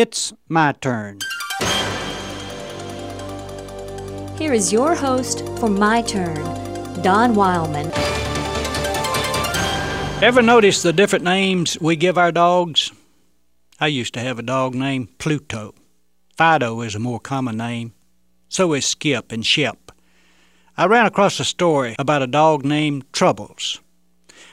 It's my turn. Here is your host for My Turn, Don Wildmon. Ever notice the different names we give our dogs? I used to have a dog named Pluto. Fido is a more common name. So is Skip and Shep. I ran across a story about a dog named Troubles.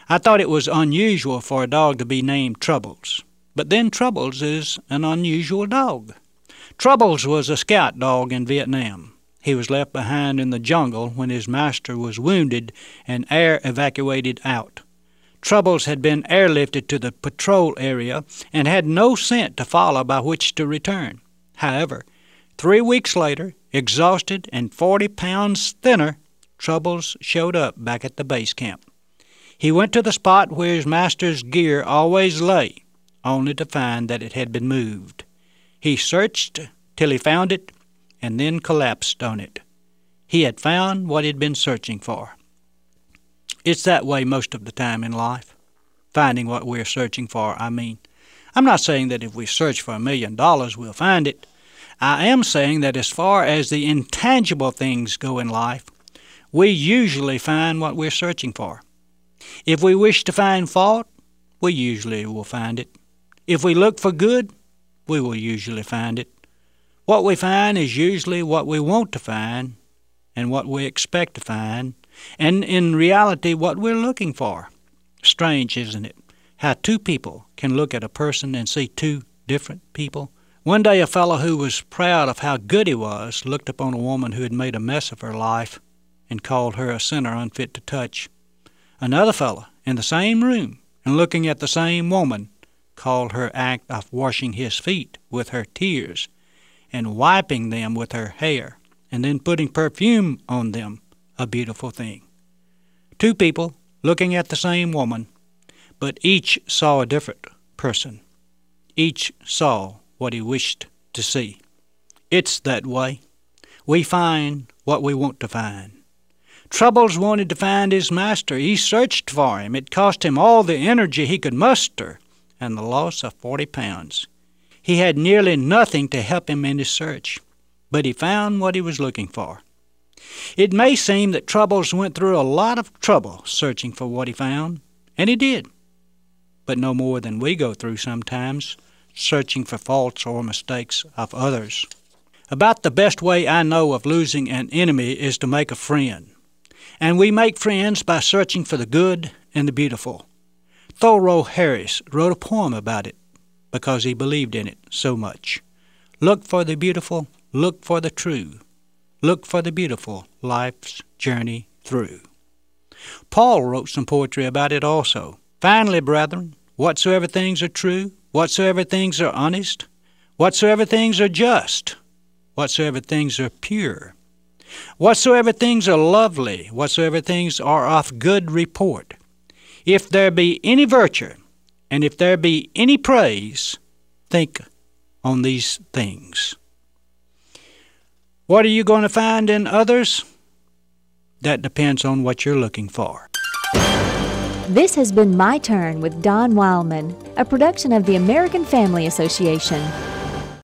I thought it was unusual for a dog to be named Troubles. But then Troubles is an unusual dog. Troubles was a scout dog in Vietnam. He was left behind in the jungle when his master was wounded and air evacuated out. Troubles had been airlifted to the patrol area and had no scent to follow by which to return. However, three weeks later, exhausted and 40 pounds thinner, Troubles showed up back at the base camp. He went to the spot where his master's gear always lay, only to find that it had been moved. He searched till he found it, and then collapsed on it. He had found what he'd been searching for. It's that way most of the time in life. Finding what we're searching for, I mean. I'm not saying that if we search for a million dollars, we'll find it. I am saying that as far as the intangible things go in life, we usually find what we're searching for. If we wish to find fault, we usually will find it. If we look for good, we will usually find it. What we find is usually what we want to find and what we expect to find, and in reality, what we're looking for. Strange, isn't it? How two people can look at a person and see two different people. One day, a fellow who was proud of how good he was looked upon a woman who had made a mess of her life and called her a sinner unfit to touch. Another fellow in the same room and looking at the same woman called her act of washing his feet with her tears and wiping them with her hair and then putting perfume on them a beautiful thing. Two people looking at the same woman, but each saw a different person. Each saw what he wished to see. It's that way. We find what we want to find. Troubles wanted to find his master. He searched for him. It cost him all the energy he could muster and the loss of forty pounds. He had nearly nothing to help him in his search, but he found what he was looking for. It may seem that Troubles went through a lot of trouble searching for what he found, and he did, but no more than we go through sometimes, searching for faults or mistakes of others. About the best way I know of losing an enemy is to make a friend. And we make friends by searching for the good and the beautiful. Thoreau Harris wrote a poem about it because he believed in it so much. Look for the beautiful, look for the true. Look for the beautiful, life's journey through. Paul wrote some poetry about it also. Finally, brethren, whatsoever things are true, whatsoever things are honest, whatsoever things are just, whatsoever things are pure, whatsoever things are lovely, whatsoever things are of good report, if there be any virtue, and if there be any praise, think on these things. What are you going to find in others? That depends on what you're looking for. This has been My Turn with Don Wildmon, a production of the American Family Association.